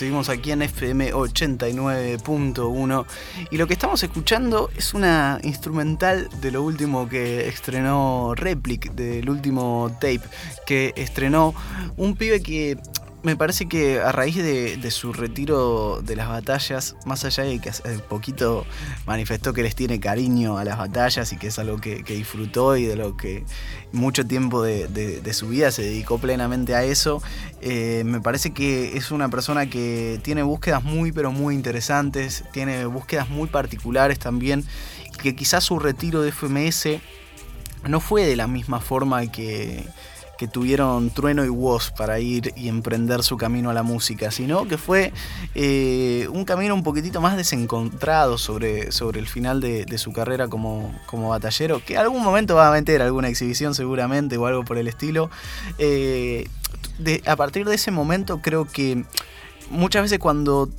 seguimos aquí en FM 89.1 y lo que estamos escuchando es una instrumental de lo último que estrenó Replic, del último tape que estrenó un pibe que me parece que a raíz de, su retiro de las batallas, más allá de que hace poquito manifestó que les tiene cariño a las batallas y que es algo que, disfrutó y de lo que mucho tiempo de, su vida se dedicó plenamente a eso, eh, me parece que es una persona que tiene búsquedas muy pero muy interesantes, tiene búsquedas muy particulares también, que quizás su retiro de FMS no fue de la misma forma que que tuvieron Trueno y Woz para ir y emprender su camino a la música, sino que fue eh, un camino un poquitito más desencontrado sobre, sobre el final de, su carrera como, como, batallero, que algún momento va a meter alguna exhibición seguramente o algo por el estilo. Eh, a partir de ese momento creo que muchas veces cuando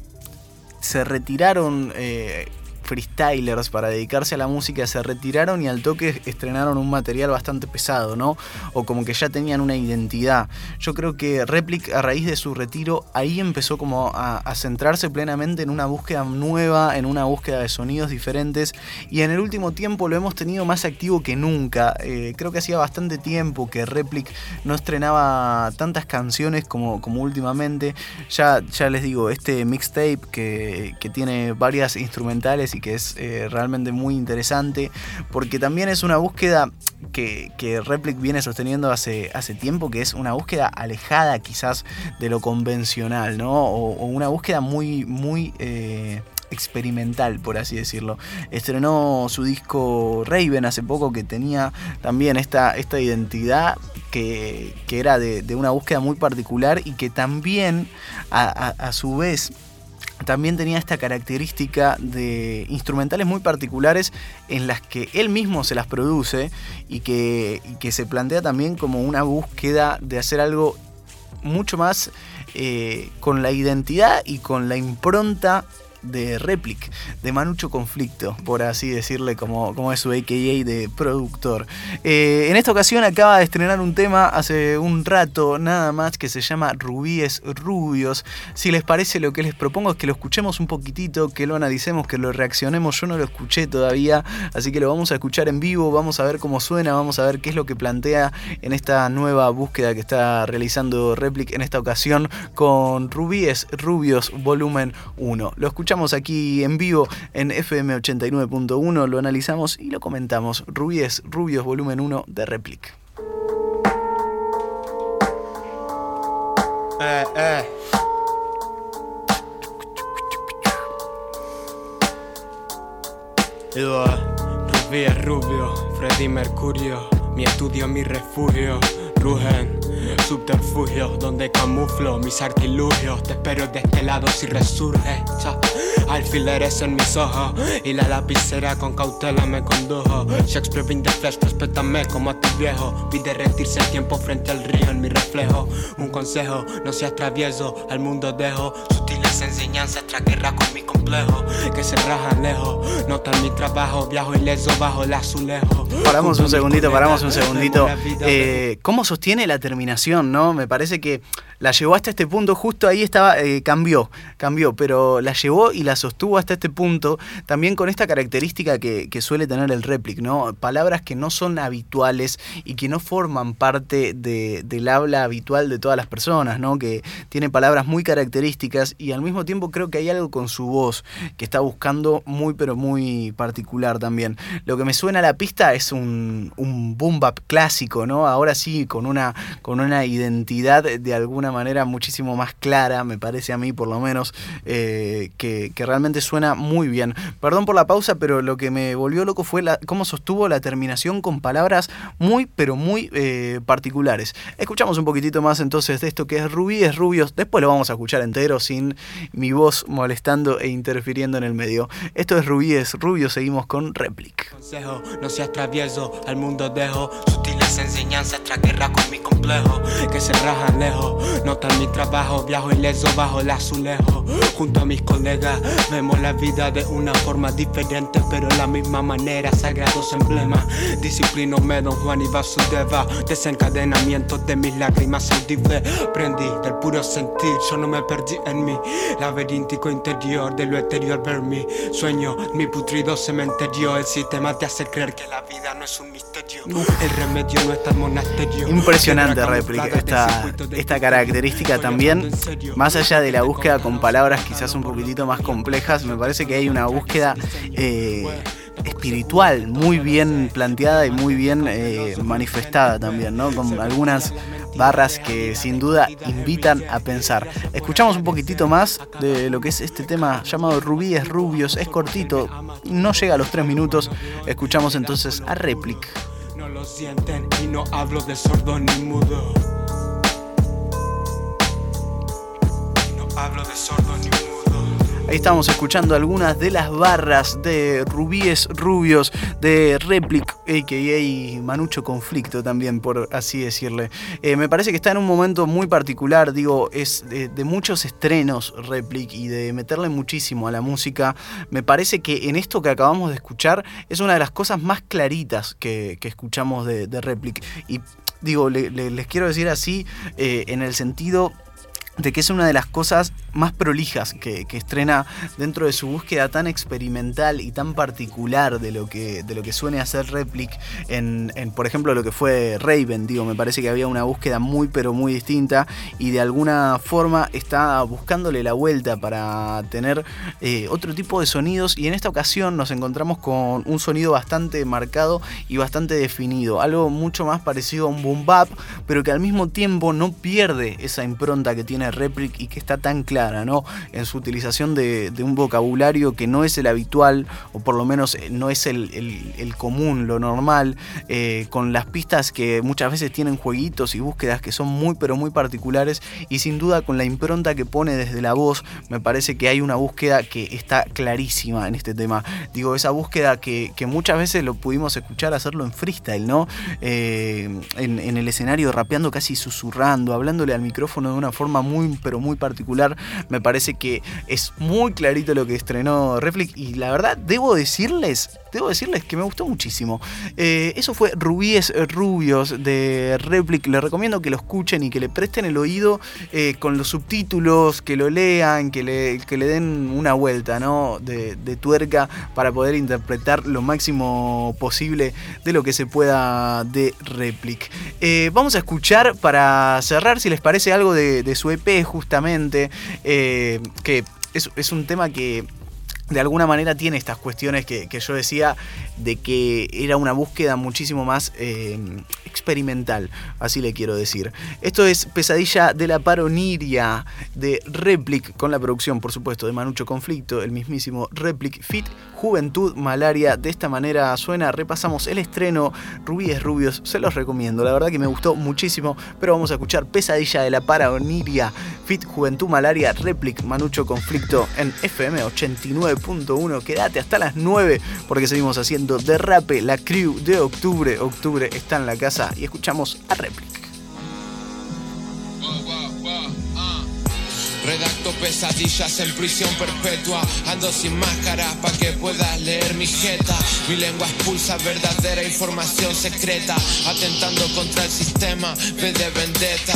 se retiraron eh, freestylers para dedicarse a la música se retiraron y al toque estrenaron un material bastante pesado, ¿no? O como que ya tenían una identidad. Yo creo que Replic a raíz de su retiro ahí empezó como a, centrarse plenamente en una búsqueda nueva, en una búsqueda de sonidos diferentes y en el último tiempo lo hemos tenido más activo que nunca. Eh, creo que hacía bastante tiempo que Replic no estrenaba tantas canciones como, últimamente. Ya, ya les digo, este mixtape que, que tiene varias instrumentales y que es eh, realmente muy interesante, porque también es una búsqueda que, que Replic viene sosteniendo hace, hace tiempo, que es una búsqueda alejada quizás de lo convencional, ¿no? O, una búsqueda muy, muy... Eh, experimental, por así decirlo. Estrenó su disco Raven hace poco que tenía también esta, esta identidad que, era de, una búsqueda muy particular y que también a su vez también tenía esta característica de instrumentales muy particulares en las que él mismo se las produce y que, que se plantea también como una búsqueda de hacer algo mucho más eh, con la identidad y con la impronta de Replic, de Manucho Conflicto, por así decirle, como, como es su AKA de productor. Eh, en esta ocasión acaba de estrenar un tema hace un rato, nada más, que se llama Rubíes Rubios. Si les parece, lo que les propongo es que lo escuchemos un poquitito, que lo analicemos, que lo reaccionemos. Yo no lo escuché todavía, así que lo vamos a escuchar en vivo, vamos a ver cómo suena, vamos a ver qué es lo que plantea en esta nueva búsqueda que está realizando Replic en esta ocasión con Rubíes Rubios Volumen 1. Lo escuchamos escuchamos aquí en vivo en FM 89.1, lo analizamos y lo comentamos. Rubies, Rubios, volumen 1 de Replic. Eh, eh. Rubio, Freddy Mercurio, mi estudio, mi refugio, Rugen subterfugio donde camuflo mis artilugios. Te espero de este lado si resurge. Alfileres en mis ojos y la lapicera con cautela me condujo. Shakespeare in the flesh, respétame como a tu viejo. Vi derretirse el tiempo frente al río en mi reflejo. Un consejo, no seas travieso, al mundo dejo sutiles enseñanzas tras guerra con mi complejo. Que se rajan lejos, notan mi trabajo, viajo ileso bajo el azulejo. Paramos un segundito, paramos un segundito. Eh, ¿Cómo sostiene la terminación, no? Me parece que la llevó hasta este punto, justo ahí estaba, eh, cambió, cambió, pero la llevó y la sostuvo hasta este punto, también con esta característica que, suele tener el réplic, ¿no? Palabras que no son habituales y que no forman parte del habla habitual de todas las personas, ¿no? Que tiene palabras muy características y al mismo tiempo creo que hay algo con su voz que está buscando muy pero muy particular también. Lo que me suena a la pista es un, un boom bap clásico, ¿no? Ahora sí, con una, con una identidad de alguna manera muchísimo más clara, me parece a mí por lo menos, eh, que, realmente suena muy bien. Perdón por la pausa, pero lo que me volvió loco fue la, cómo sostuvo la terminación con palabras muy, pero muy eh, particulares. Escuchamos un poquitito más entonces de esto que es Rubíes Rubios, después lo vamos a escuchar entero sin mi voz molestando e interfiriendo en el medio. Esto es Rubíes Rubios, seguimos con Replic. No seas travieso, al mundo dejo sutiles enseñanzas tras guerra con mi complejo, que se rajan lejos Notan mi trabajo, viajo ileso bajo el azulejo. Junto a mis colegas, vemos la vida de una forma diferente, pero la misma manera. Sagrados emblemas, disciplino me don Juan y Vasudeva. Desencadenamiento de mis lágrimas audible. Prendí del puro sentir, yo no me perdí en mi laberíntico interior de lo exterior ver mi sueño, mi putrido cementerio. El sistema te hace creer que la vida no es un misterio. El remedio no está en monasterio. Impresionante réplica esta, esta característica también, más allá de la búsqueda con palabras quizás un poquitito más complejas, me parece que hay una búsqueda eh, espiritual muy bien planteada y muy bien eh, manifestada también, ¿no? Con algunas barras que sin duda invitan a pensar. Escuchamos un poquitito más de lo que es este tema llamado Rubíes Rubios, es cortito, no llega a los tres minutos. Escuchamos entonces a Replic. No lo sienten y no hablo de sordo ni mudo. No hablo de sordo ni mudo. Ahí estamos escuchando algunas de las barras de Rubíes Rubios de Replic, a.k.a. Manucho Conflicto también, por así decirle. Eh, me parece que está en un momento muy particular, digo, es de, muchos estrenos Replic y de meterle muchísimo a la música. Me parece que en esto que acabamos de escuchar es una de las cosas más claritas que, escuchamos de, Replic. Y digo, les quiero decir así, eh, en el sentido de que es una de las cosas más prolijas que, estrena dentro de su búsqueda tan experimental y tan particular de lo que, de lo que suene a ser Replic en, por ejemplo, lo que fue Raven. Digo, me parece que había una búsqueda muy, pero muy distinta y de alguna forma está buscándole la vuelta para tener eh, otro tipo de sonidos. Y en esta ocasión nos encontramos con un sonido bastante marcado y bastante definido. Algo mucho más parecido a un boom bap, pero que al mismo tiempo no pierde esa impronta que tiene Replic y que está tan clara ¿no? En su utilización de, un vocabulario que no es el habitual, o por lo menos eh, no es el, común, lo normal, eh, con las pistas que muchas veces tienen jueguitos y búsquedas que son muy pero muy particulares y sin duda con la impronta que pone desde la voz, me parece que hay una búsqueda que está clarísima en este tema. Digo, esa búsqueda que, muchas veces lo pudimos escuchar hacerlo en freestyle, ¿no? Eh, en, en el escenario rapeando casi susurrando, hablándole al micrófono de una forma muy pero muy particular me parece que es muy clarito lo que estrenó Reflex y la verdad debo decirles, debo decirles que me gustó muchísimo. Eh, eso fue Rubíes Rubios de Replic. Les recomiendo que lo escuchen y que le presten el oído eh, con los subtítulos, que lo lean, que le, le den una vuelta ¿no? de, tuerca para poder interpretar lo máximo posible de lo que se pueda de Replic. Eh, vamos a escuchar para cerrar, si les parece algo de, de su EP justamente. Eh, que es, un tema que de alguna manera tiene estas cuestiones que, yo decía de que era una búsqueda muchísimo más eh, experimental, así le quiero decir. Esto es Pesadilla de la Paroniria de Replic, con la producción, por supuesto, de Manucho Conflicto, el mismísimo Replic Fit Juventud Malaria. De esta manera suena, repasamos el estreno Rubíes Rubios, se los recomiendo, la verdad que me gustó muchísimo, pero vamos a escuchar Pesadilla de la Paroniria, Fit Juventud Malaria, Replic Manucho Conflicto en FM 89.1. Quédate hasta las 9 porque seguimos haciendo Derrape, la crew de octubre. Octubre está en la casa y escuchamos a Replic. Redacto pesadillas en prisión perpetua. Ando sin máscara para que puedas leer mi jeta. Mi lengua expulsa verdadera información secreta. Atentando contra el sistema, ve de vendetta.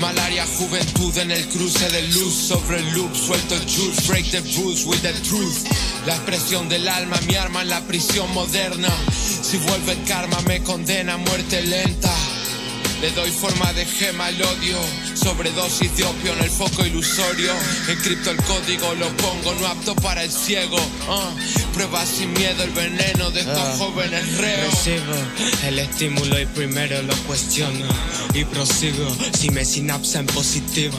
Malaria, juventud en el cruce de luz sobre el loop, suelto el juice, break the rules with the truth. La expresión del alma, mi arma en la prisión moderna. Si vuelve el karma, me condena a muerte lenta. Le doy forma de gema al odio, sobredosis de opio en el foco ilusorio. Encripto el código, lo pongo no apto para el ciego. Uh, prueba sin miedo el veneno de estos ah. jóvenes reos. Recibo el estímulo y primero lo cuestiono. Y prosigo si me sinapsa en positivo.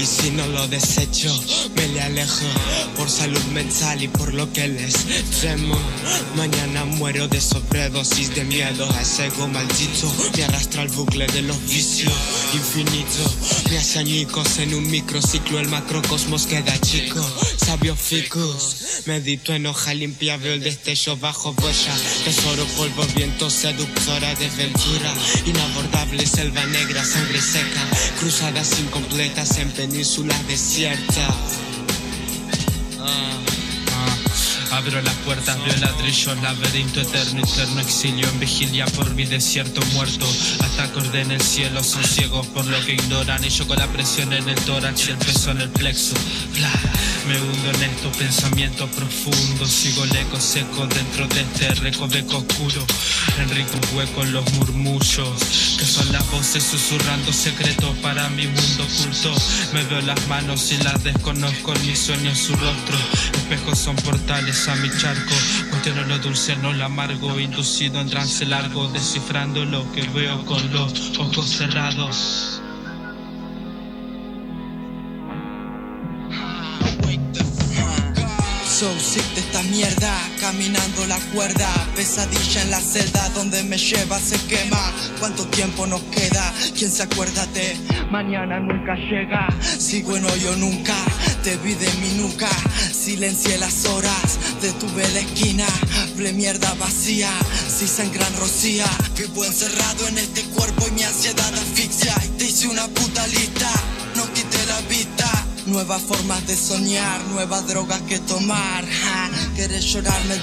Y si no lo desecho, me le alejo. Por salud mental y por lo que les temo. Mañana muero de sobredosis de miedo. A ese ego maldito me arrastra al bucle de los vicios infinito. Me hace añicos en un microciclo, el macrocosmos queda chico. labios ficus. Medito en hoja limpia, veo el destello bajo boya. Tesoro, polvo, viento, seductora, desventura. Inabordable selva negra, sangre seca. Cruzadas incompletas en penínsulas desiertas. Abro las puertas, veo ladrillos, laberinto eterno, eterno exilio en vigilia por mi desierto muerto. Hasta en el cielo, son ciegos por lo que ignoran. Y yo con la presión en el tórax y el peso en el plexo. Me hundo en estos pensamientos profundos. Sigo el eco seco dentro de este recoveco oscuro. Enrico hueco en los murmullos, que son las voces susurrando secretos para mi mundo oculto. Me veo las manos y las desconozco en mis sueños, su rostro. Espejos son portales a mi charco. Cuestiono lo dulce, no lo amargo, inducido en trance largo, descifrando lo que veo con los ojos cerrados. So sick de esta mierda, caminando la cuerda, pesadilla en la celda donde me lleva se quema. ¿Cuánto tiempo nos queda? ¿Quién se acuérdate? Mañana nunca llega, sigo en hoyo nunca, te vi de mi nuca, silencié las horas, detuve la esquina, ble mierda vacía, si sangran rocía, vivo encerrado en este cuerpo y mi ansiedad asfixia, y te hice una puta lista, no quité la vista. Nuevas formas de soñar, nuevas drogas que tomar. Ja, Quieres llorarme el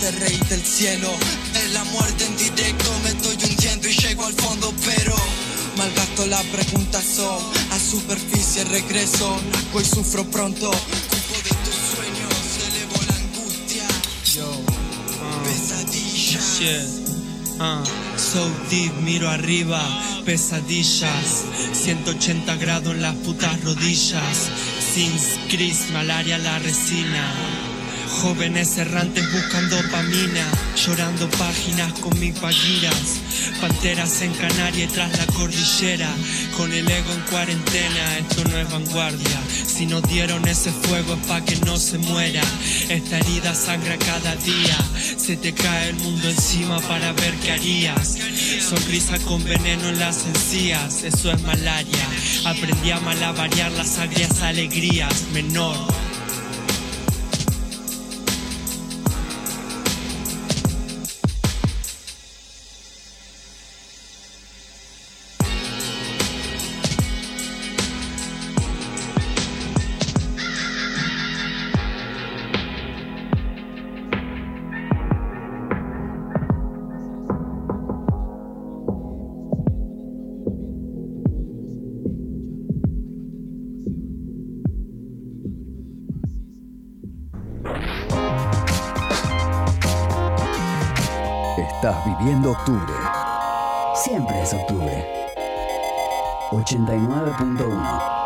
te reí del cielo. Es la muerte en directo, me estoy hundiendo y llego al fondo, pero malgasto la pregunta son a superficie regreso. Nazco y sufro pronto. Ah, so deep, miro arriba, pesadillas. 180 grados en las putas rodillas. Sin Chris, malaria la resina. Jóvenes errantes buscando pamina, llorando páginas con mis pagiras. Panteras en Canaria y tras la cordillera, con el ego en cuarentena, esto no es vanguardia. Si nos dieron ese fuego es pa' que no se muera. Esta herida sangra cada día, se te cae el mundo encima para ver qué harías. Sonrisa con veneno en las encías, eso es malaria. Aprendí a malavariar las agrias alegrías, menor. Octubre. Siempre es octubre. 89.1